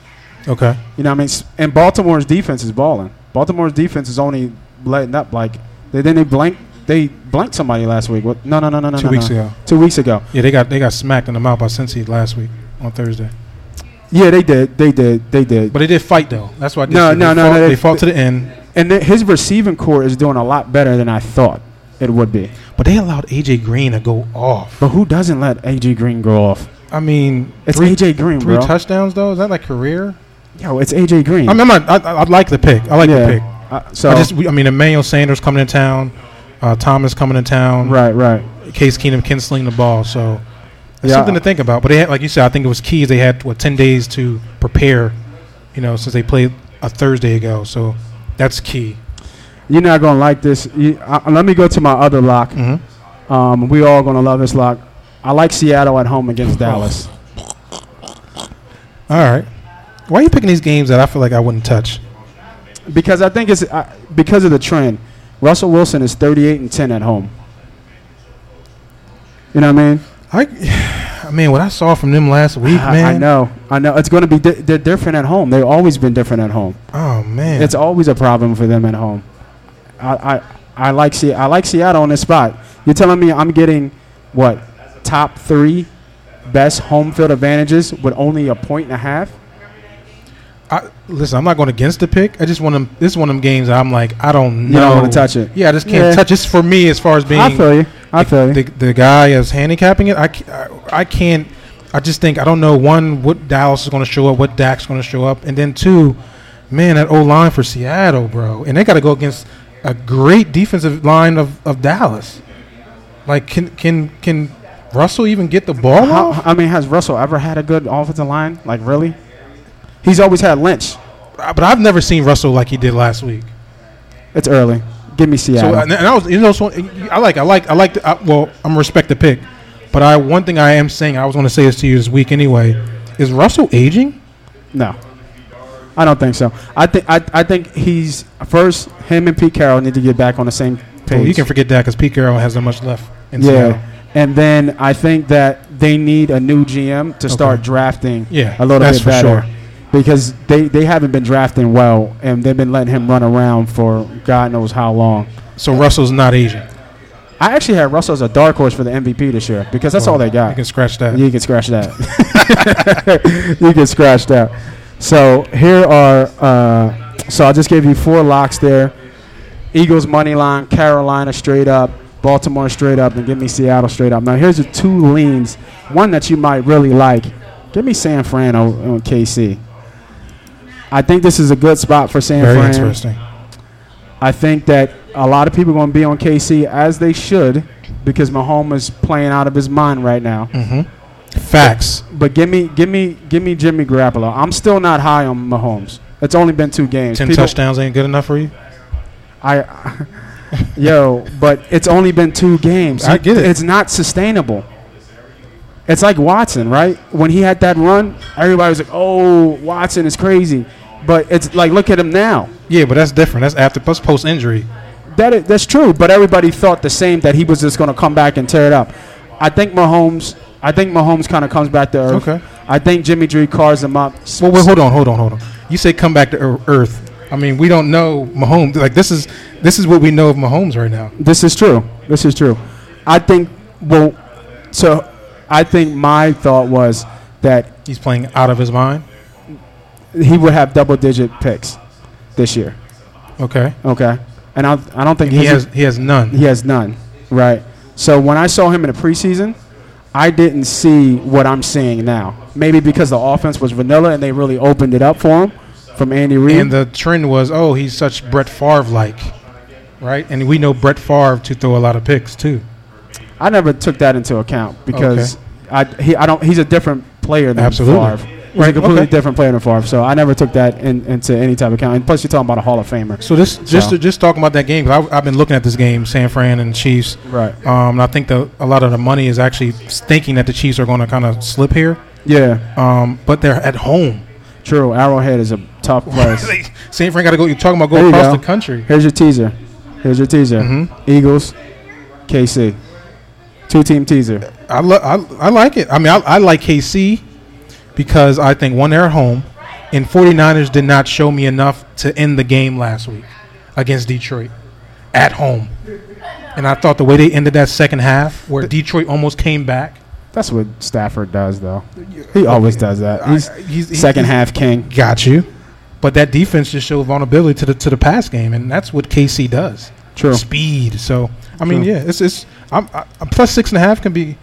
Okay. You know what I mean? And Baltimore's defense is balling. Baltimore's defense is only letting up like they then they blank they blanked somebody last week. What? No, no, no, no, no. Two no, weeks no. ago. Two weeks ago. Yeah, they got they got smacked in the mouth by Cincy last week on Thursday. Yeah, they did. They did. They did. But they did fight though. That's why. I did No, no, they no, Fought, no, they they- fought to the end. and th- his receiving corps is doing a lot better than I thought. it would be. But they allowed AJ Green to go off. But who doesn't let AJ Green go off? I mean, It's three, AJ Green, three bro. touchdowns though. Is that like career? Yo, it's AJ Green. I mean, I'm not. I, I, I like the pick. I like Yeah. the pick. Uh, so I just. I mean, Emmanuel Sanders coming to town. Uh, Thomas coming to town. right, right. Case Keenum can sling the ball. So it's Yeah. something to think about. But they had, like you said, I think it was key. They had what ten days to prepare. You know, since they played a Thursday ago. So that's key. You're not gonna like this. You, uh, let me go to my other lock. Mm-hmm. Um, we all gonna love this lock. I like Seattle at home against Dallas. All right. Why are you picking these games that I feel like I wouldn't touch? because I think it's uh, because of the trend. Russell Wilson is 38 and 10 at home. You know what I mean? I, I mean, what I saw from them last week, I, man. I know, I know. It's going to be di- they're different at home. They've always been different at home. Oh man, It's always a problem for them at home. I I, I like Se- I like Seattle on this spot. You're telling me I'm getting what top three best home field advantages with only a point and a half? Listen, I'm not going against the pick. I just want them. This is one of them games I'm like, I don't know. You don't want to touch it. Yeah, I just can't Yeah. touch. It's for me as far as being. I feel you. I feel you. the, the guy is handicapping it. I, I, I can't. I just think I don't know. One, what Dallas is going to show up, what Dak's going to show up, and then two, man, that O line for Seattle, bro, and they got to go against a great defensive line of, of Dallas. Like, can can can Russell even get the ball How, off? I mean, has Russell ever had a good offensive line? Like really? He's always had Lynch. But I've never seen Russell like he did last week. It's early. Give me Seattle. So and, I was, you know, so I like, I like, I like. The, I, well, I'm respect the pick, but I one thing I am saying, I was going to say this to you this week anyway. Is Russell aging? no, I don't think so. I think I, I think he's first. Him and Pete Carroll need to get back on the same page. Well, you can forget that because Pete Carroll hasn't much left in yeah. Seattle. And then I think that they need a new GM to start drafting Yeah, a little that's bit for better. sure. Because they, they haven't been drafting well, and they've been letting him run around for God knows how long. So Russell's not aging. I actually had Russell as a dark horse for the MVP this year because that's all they got. You can scratch that. You can scratch that. you can scratch that. So here are. Uh, so I just gave you four locks there. Eagles money line, Carolina straight up, Baltimore straight up, and give me Seattle straight up. Now here's the two leans. One that you might really like. Give me San Fran on, on KC. I think this is a good spot for San Very Fran. interesting. I think that a lot of people are going to be on KC as they should because Mahomes is playing out of his mind right now. Mm-hmm. Facts. But give me, give me, give me Jimmy Garoppolo. I'm still not high on Mahomes. It's only been two games. Ten People- touchdowns ain't good enough for you. I, yo, but it's only been two games. I get it. It's not sustainable. It's like Watson, right? When he had that run, everybody was like, "Oh, Watson is crazy," but it's like, look at him now. Yeah, but that's different. That's after plus post injury. That is, that's true, but everybody thought the same that he was just going to come back and tear it up. I think Mahomes. I think Mahomes kind of comes back to earth. Okay. I think Jimmy G cars him up. Well, wait, hold on, hold on, hold on. You say come back to earth. I mean, we don't know Mahomes. Like this is this is what we know of Mahomes right now. This is true. This is true. I think. Well, so I think my thought was that He's playing out of his mind. He would have double digit picks this year. Okay. Okay, and I I don't think He has he has none. he has none. Right. So when I saw him in the preseason, I didn't see what I'm seeing now. Maybe because the offense was vanilla and they really opened it up for him from Andy Reid. And the trend was, oh, he's such Brett Favre like, right? And we know Brett Favre to throw a lot of picks too. I never took that into account because I he I don't he's a different player than Absolutely. Favre. He's Right, a completely okay. different player than Favre. So I never took that in, into any type of account. And plus, you're talking about a Hall of Famer. So this just So- just talking about that game. 'cause I, I've been looking at this game, San Fran and Chiefs. Right. Um, and I think the a lot of the money is actually thinking that the Chiefs are going to kind of slip here. Yeah. Um, but they're at home. True. Arrowhead is a tough place. San Fran got to go. You're talking about going across go. the country. Here's your teaser. Here's your teaser. Mhm. Eagles, KC. Two team teaser. I, lo- I I like it. I mean, I, I like KC because I think one they're home, and 49ers did not show me enough to end the game last week against Detroit at home. And I thought the way they ended that second half, where Detroit almost came back, That's what Stafford does, though. He always does that. He's I- he's- second he's- half king. got you. But that defense just showed vulnerability to the to the pass game, and that's what KC does. True. Speed. So I mean, True. yeah, it's it's I'm, I, plus six and a half can be.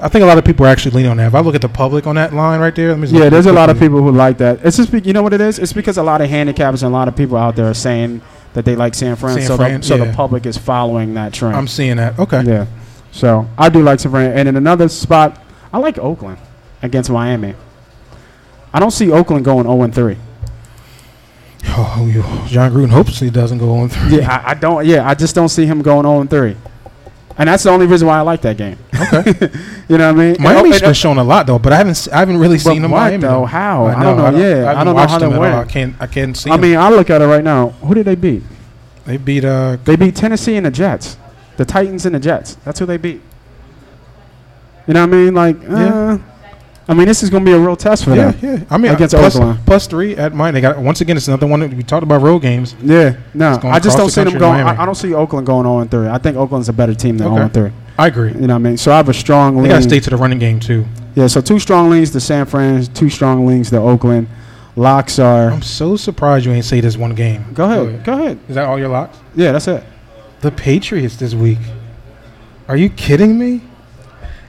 I think a lot of people are actually leaning on that. If I look at the public on that line right there, let me just Yeah, there's a lot of people who like that. It's just be, you know what it is. It's because a lot of handicappers and a lot of people out there are saying that they like San Fran, San so, Fran, the, so the public is following that trend. I'm seeing that. Okay. Yeah, so I do like San Fran. And in another spot, I like Oakland against Miami. I don't see Oakland going 0 3. Oh, Jon Gruden hopes he doesn't go oh on through. Yeah, I, I don't. Yeah, I just don't see him going 0 3. And that's the only reason why I like that game. Okay. You know what I mean? Miami's been showing a lot though, but I haven't I haven't really seen them what, Miami though? How? I know, don't know. Yeah, I haven't don't know how they them at win. all. I can't I can't see. I them. mean, I look at it right now. Who did they beat? they beat uh They beat Tennessee and the Jets. The Titans and the Jets. That's who they beat. You know what I mean? Like, uh, Yeah. I mean, this is going to be a real test for yeah them. yeah. I mean Against plus, Oakland. plus three at mine. They got once again. It's another one that we talked about road games. Yeah, no, I just don't the see them going. I, I don't see Oakland going 0 3. I think Oakland's a better team than Okay. 0 3. I agree. You know what I mean? So I have a strong They lean. got to stay to the running game too. yeah, so two strong leans to San Fran, two strong leans to Oakland. Locks are. I'm so surprised you ain't say this one game. Go ahead. Go ahead. Is that all your locks? Yeah, that's it. The Patriots this week. Are you kidding me?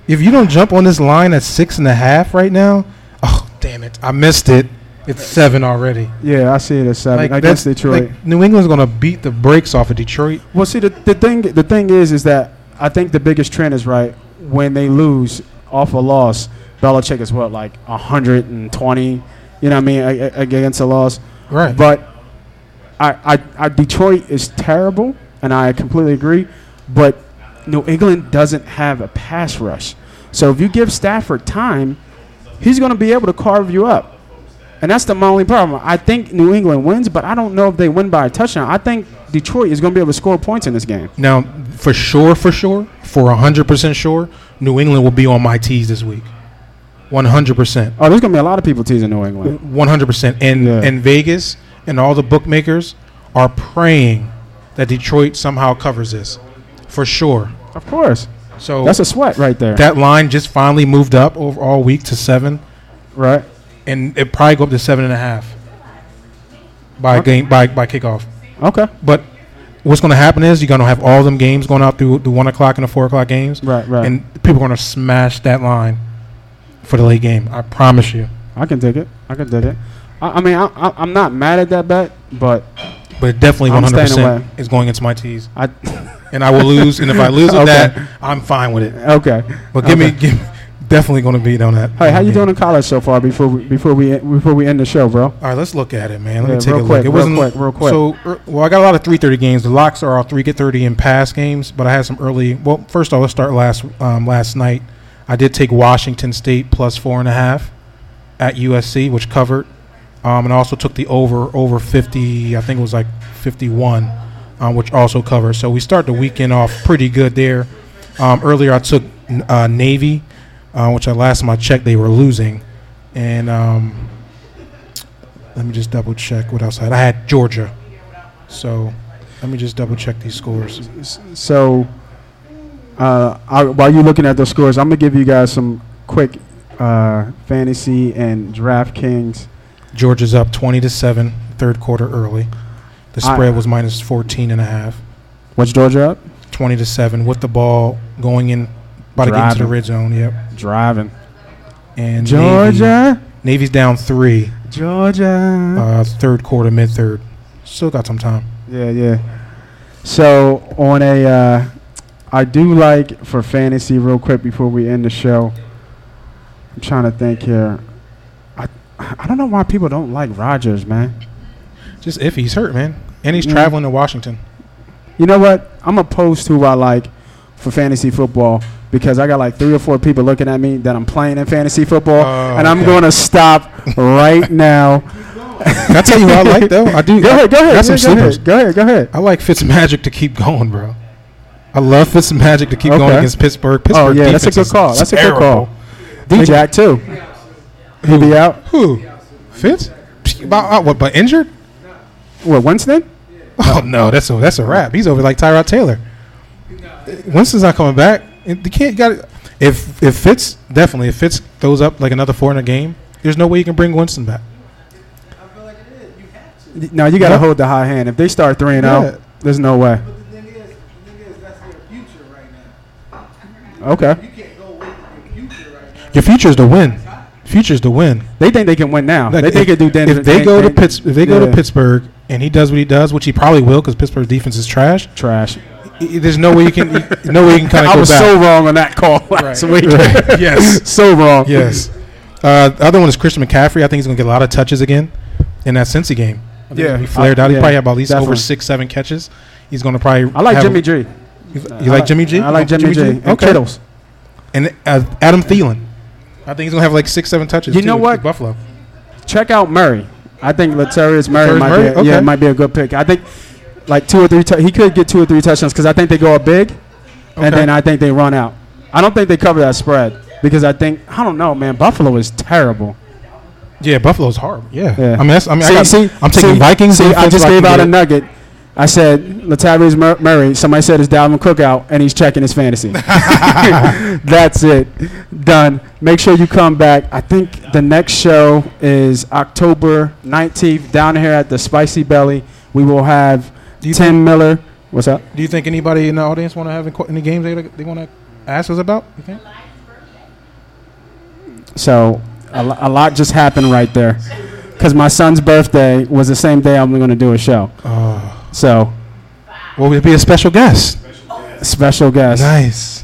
If you don't jump on this line at six and a half right now, oh damn it, I missed it. It's seven already. Yeah, I see it as seven against that's- Detroit. like, New England's gonna beat the brakes off of Detroit. Well, see, the, the thing the thing is, is that I think the biggest trend is right when they lose off a loss. Belichick is what like 120. You know what I mean against a loss. Right. But I, I, I Detroit is terrible, and I completely agree. But New England doesn't have a pass rush, so if you give Stafford time, he's going to be able to carve you up. And that's the only problem. I think New England wins, but I don't know if they win by a touchdown. I think Detroit is going to be able to score points in this game. Now, for sure, for sure, for hundred percent sure, New England will be on my tees this week. One hundred percent. Oh, there's going to be a lot of people teasing New England. One hundred percent. And Yeah. and Vegas and all the bookmakers are praying that Detroit somehow covers this, for sure. Of course, So that's a sweat right there. that line just finally moved up over all week to seven, right? and it probably go up to seven and a half by Okay. game by by kickoff. Okay. But what's going to happen is you're going to have all them games going out through the one o'clock and the four o'clock games, Right. Right. and people are going to smash that line for the late game. I promise you. I can dig it. I can dig it. I, I mean, I, I, I'm not mad at that bet, but But definitely I'm 100% is going into my tees, I and I will lose. and if I lose with Okay. that, I'm fine with it. okay. But give Okay. me, give, definitely going to beat on that. Hey, how you doing in college so far? Before we before we before we end the show, bro. All right, let's look at it, man. Let Yeah, me take real a quick, look. It real wasn't quick, real quick. So, er, well, I got a lot of 3:30 games. The locks are all three get 30 in pass games, but I had some early. Well, first off, let's start last um, last night. I did take Washington State plus four and a half at USC, which covered, um, and also took the over over 50. I think it was like 51, um, which also covered. So we start the weekend off pretty good there. Um, earlier, I took uh, Navy, uh, which I last time I checked they were losing, and um, let me just double check what else I had. I had Georgia. So let me just double check these scores. So, uh, I, while you're looking at those scores, I'm gonna give you guys some quick uh, fantasy and DraftKings. Georgia's up 20 to 7, third quarter early. The spread was minus 14 and a half. What's Georgia up? 20 to 7 with the ball going in about to get into the red zone. Yep. Driving. And Navy, Georgia. Navy's down 3, Georgia. uh, third quarter, mid third. Still got some time. Yeah, yeah. So on a, uh, I do like for fantasy real quick before we end the show. I'm trying to think here. I I don't know why people don't like Rodgers, man. Just if he's hurt, man. And he's Yeah. traveling to Washington. You know what? I'm opposed to who I like for fantasy football because I got like three or four people looking at me that I'm playing in fantasy football, Oh, and I'm okay. going to stop right now. Can I tell you who I like, though? I do. Go ahead, go ahead. Got some go sleepers. ahead. Go ahead, go ahead. I like Fitzmagic to keep going, bro. I love Fitzmagic to keep Okay. going against Pittsburgh. Pittsburgh Oh yeah, that's a good call. That's a good call. terrible. D Jack too. He be out. Who? Fitz? About uh, what? But injured? What Winston? Oh no, that's a that's a wrap. He's over like Tyrod Taylor. Winston's not coming back. You can't got it. If if Fitz definitely if Fitz throws up like another four in a game, there's no way you can bring Winston back. No, you got to Yeah. hold the high hand. If they start three and Yeah. zero, there's no way. But the thing is, the thing is, that's Okay. Your future is to win. Future is to win. To win, they think they can win now. Like, they think they do. Dan- if they go to Pitts, if they go to Pittsburgh and he does what he does, which he probably will, because Pittsburgh's defense is trash. trash. There's no way you can, no way you can kind of I was back. so wrong on that call last Right. week. Right. Yes. so wrong. Yes. Uh, the other one is Christian McCaffrey. I think he's going to get a lot of touches again in that Cincy game. I Yeah. he flared out. He Yeah, probably have at least over six, seven catches. He's going to probably. I like Jimmy G. You, you like Jimmy G? I like Oh, Jimmy, G. And Okay. Kittles. And uh, Adam Thielen. I think he's going to have like six, seven touches. You know what? Buffalo. Check out Murray. I think Latavius Murray might Murray? be a, yeah Okay. might be a good pick. I think like two or three. tou- he could get two or three touchdowns because I think they go up big, and then I think they run out. I don't think they cover that spread because I think I don't know, man. Buffalo is terrible. Yeah, Buffalo's horrible. Yeah. Yeah. I mean, that's, I mean, I see, see, I'm taking see, Vikings. See, I just gave out a nugget. I said Latavius Mur- Murray. Somebody said it's Dalvin Cook out, and he's checking his fantasy. That's it. Done. Make sure you come back. I think the next show is October 19th down here at the Spicy Belly. We will have Tim Miller. What's up? Do you think anybody in the audience want to have any any games they they want to ask us about? You think? So a, lo- a lot just happened right there. Because my son's birthday was the same day I'm going to do a show. Oh, So well, we'd be a special guest. special guest. Nice.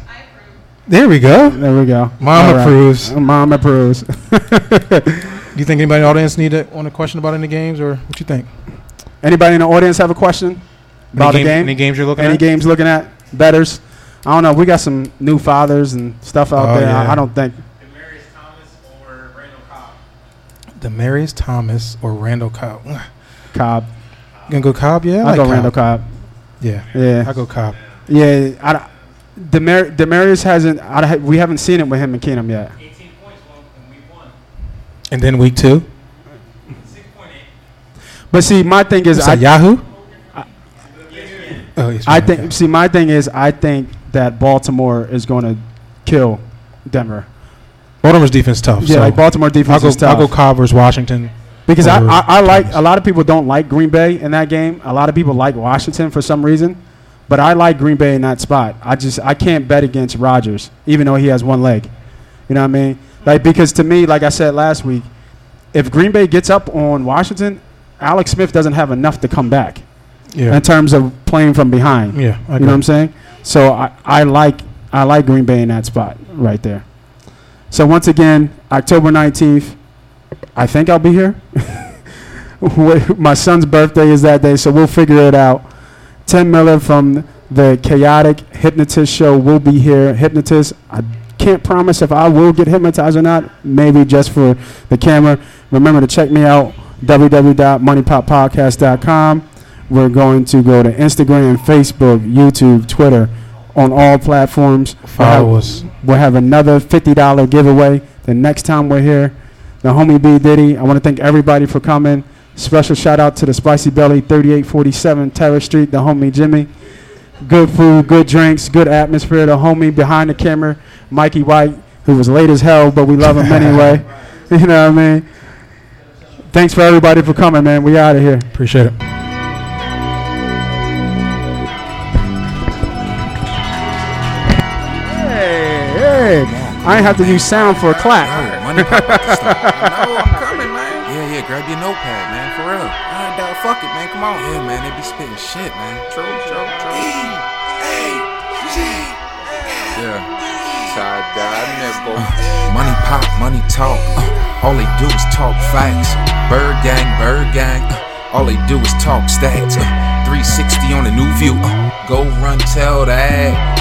There we go. There we go. Mom All right. approves. Mom approves. Do you think anybody in the audience need to, want a question about any games, or what you think? Anybody in the audience have a question about any the game? Any games you're looking Any at? Any games looking at? Betters? I don't know. We got some new fathers and stuff out Oh, there. I, yeah. I don't think. Demaryius Thomas or Randall Cobb? Demaryius Thomas or Randall Cobb? Cobb. Gonna go Cobb? Yeah, I I'll like go Cobb. Randall Cobb. Yeah, Yeah. I go Cobb. Yeah. I, Demar- Demaryius hasn't. I, we haven't seen it with him and Keenum yet. 18 points in week one. And then week two, 6.8. But see, my thing is, is I, that Yahoo? Oh, yes, I okay. think. See, my thing is, I think that Baltimore is going to kill Denver. Baltimore's defense tough. Yeah, so like Baltimore I'll defense go. is tough. I'll go Cobb versus Washington. Because I, I, I like a lot of people don't like Green Bay in that game. A lot of people like Washington for some reason, but I like Green Bay in that spot. I just I can't bet against Rodgers, even though he has one leg. You know what I mean? Like because to me, like I said last week, if Green Bay gets up on Washington, Alex Smith doesn't have enough to come back Yeah, in terms of playing from behind. yeah. I You know what I'm saying? So I, I like I like Green Bay in that spot right there. So once again, October 19th, I think I'll be here. My son's birthday is that day, so we'll figure it out. Tim Miller from the Chaotic Hypnotist Show will be here. Hypnotist, I can't promise if I will get hypnotized or not. Maybe just for the camera. Remember to check me out www.moneypoppodcast.com. We're going to go to Instagram, Facebook, YouTube, Twitter, on all platforms. Follow We'll us. we'll have another $50 giveaway the next time we're here. The homie B Diddy, I want to thank everybody for coming. Special shout out to the Spicy Belly, 3847 Terrace Street, the homie Jimmy. Good food, good drinks, good atmosphere. The homie behind the camera, Mikey White, who was late as hell, but we love him anyway. You know what I mean? Thanks for everybody for coming, man. We out of here. Appreciate it. I ain't have to use sound for a clap. Yo, money pop at the start. I know I'm coming, man. Yeah, yeah, grab your notepad, man, for real. Alright, dog, fuck it, man. Come on. Yeah, man, they be spitting shit, man. True, true, true. Yeah. Tie-dye nipple. Money pop, money talk. Uh, all they do is talk facts. Bird gang, bird gang. Uh, all they do is talk stats. Uh, 360 on the new view. Uh, go run, tell that.